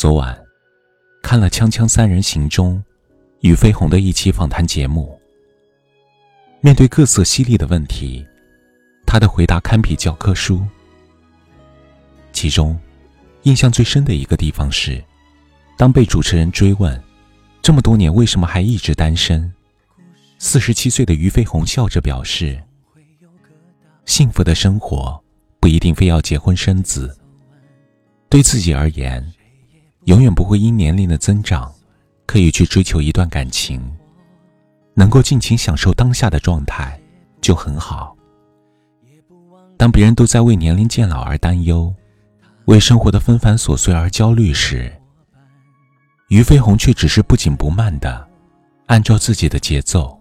昨晚看了《锵锵三人行》中俞飞鸿的一期访谈节目。面对各色犀利的问题，他的回答堪比教科书。其中，印象最深的一个地方是，当被主持人追问这么多年为什么还一直单身，四十七岁的俞飞鸿笑着表示：“幸福的生活不一定非要结婚生子，对自己而言。”永远不会因年龄的增长，刻意去追求一段感情，能够尽情享受当下的状态就很好。当别人都在为年龄渐老而担忧，为生活的纷繁琐碎而焦虑时，俞飞鸿却只是不紧不慢的，按照自己的节奏，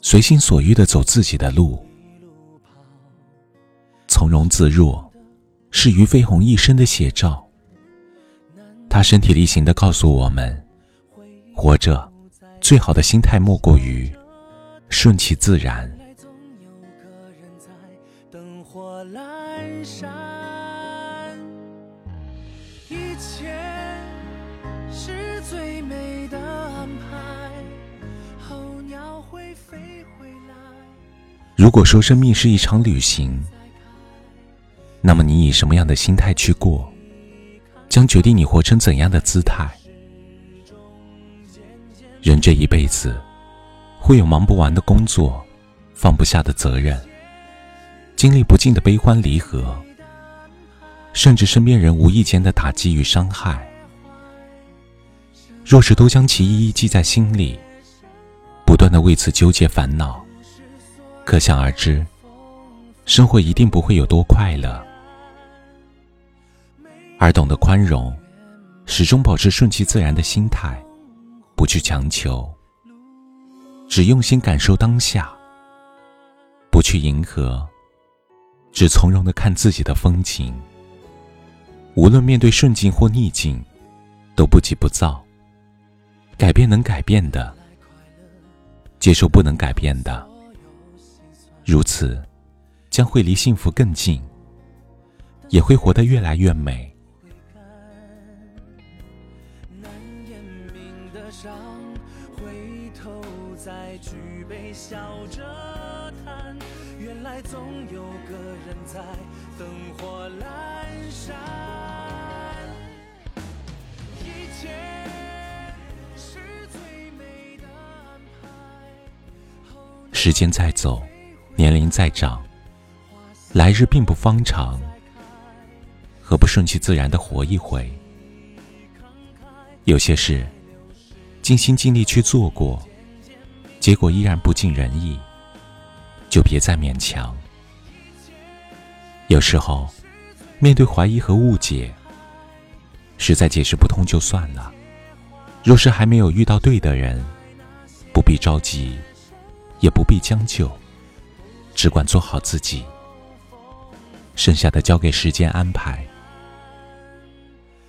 随心所欲的走自己的路，从容自若，是俞飞鸿一生的写照。他身体力行的告诉我们：活着，最好的心态莫过于顺其自然。如果说生命是一场旅行，那么你以什么样的心态去过？将决定你活成怎样的姿态。人这一辈子，会有忙不完的工作，放不下的责任，经历不尽的悲欢离合，甚至身边人无意间的打击与伤害。若是都将其一一记在心里，不断的为此纠结烦恼，可想而知，生活一定不会有多快乐。而懂得宽容，始终保持顺其自然的心态，不去强求，只用心感受当下，不去迎合，只从容的看自己的风景。无论面对顺境或逆境，都不急不躁。改变能改变的，接受不能改变的，如此，将会离幸福更近，也会活得越来越美。时间在走，年龄在长，来日并不方长，何不顺其自然的活一回？有些事。尽心尽力去做过，结果依然不尽人意，就别再勉强。有时候，面对怀疑和误解，实在解释不通就算了。若是还没有遇到对的人，不必着急，也不必将就，只管做好自己，剩下的交给时间安排。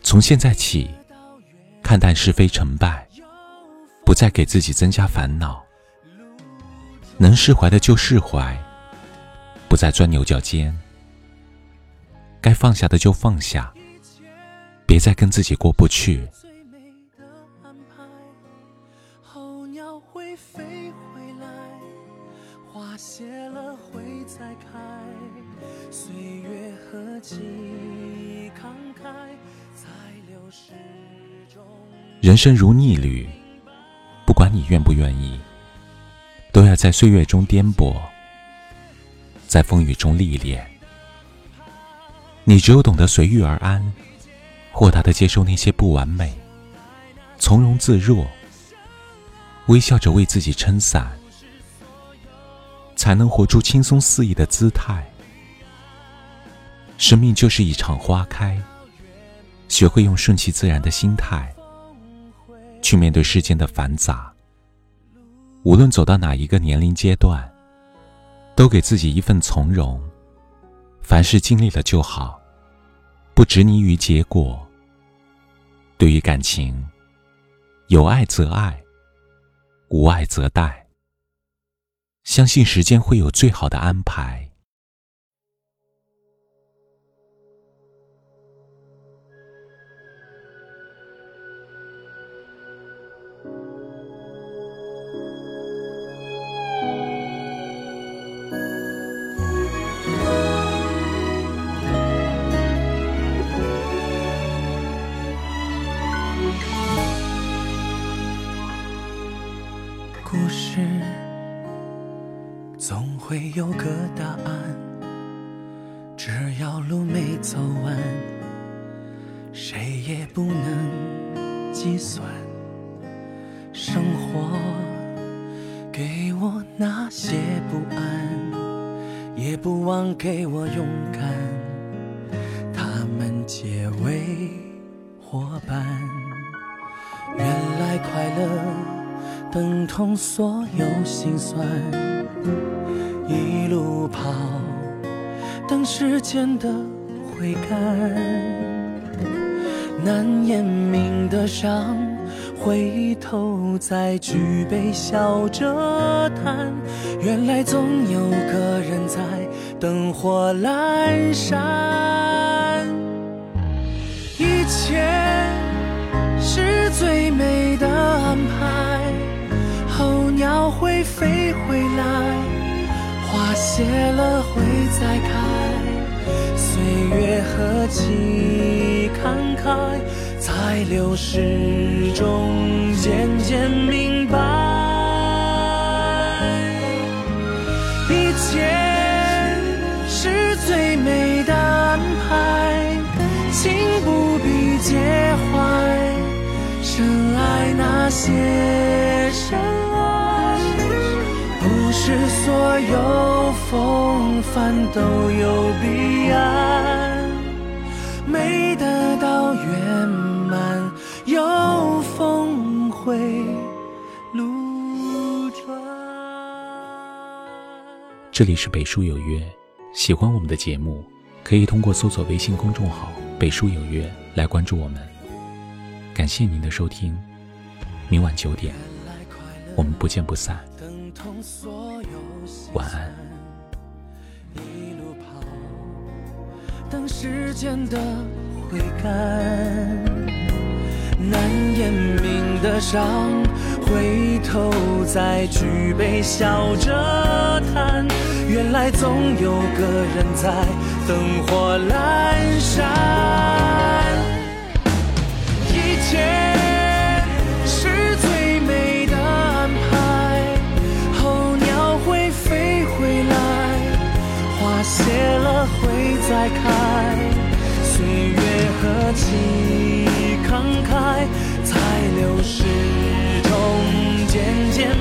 从现在起，看淡是非成败。不再给自己增加烦恼，能释怀的就释怀，不再钻牛角尖。该放下的就放下，别再跟自己过不去。人生如逆旅。不管你愿不愿意，都要在岁月中颠簸，在风雨中历练。你只有懂得随遇而安，豁达的接受那些不完美，从容自若，微笑着为自己撑伞，才能活出轻松肆意的姿态。生命就是一场花开，学会用顺其自然的心态。去面对世间的繁杂，无论走到哪一个年龄阶段，都给自己一份从容。凡事经历了就好，不执泥于结果。对于感情，有爱则爱，无爱则待。相信时间会有最好的安排。事总会有个答案。只要路没走完，谁也不能计算。生活给我那些不安，也不忘给我勇敢。他们结为伙伴。原来快乐等同所有心酸，一路跑。等时间的回甘，难言明的伤，回头再举杯笑着谈。原来总有个人在灯火阑珊，飞回来。花谢了会再开，岁月何其慷慨，在流逝中渐渐明白，一切是最美的安排，请不必介怀，深爱那些是所有风帆都有彼岸，没得到圆满，有峰回路转。这里是北书有约，喜欢我们的节目，可以通过搜索微信公众号“北书有约”来关注我们。感谢您的收听，明晚九点，我们不见不散。晚安。一路跑，等时间的回甘，难言明的伤，回头再举杯笑着谈。原来总有个人在灯火阑珊，几慷慨，在流逝中渐渐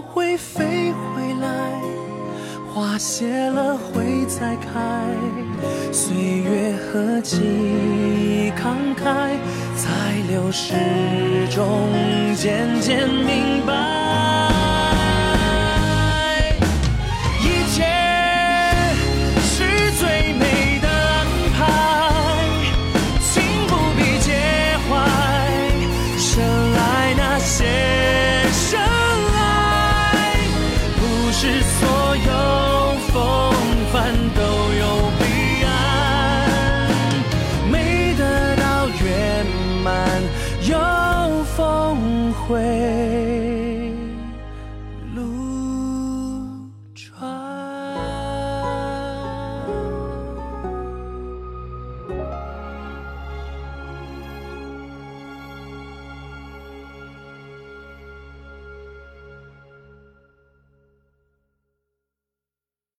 会飞回来，花谢了会再开。岁月何其慷慨，在流逝中渐渐明白。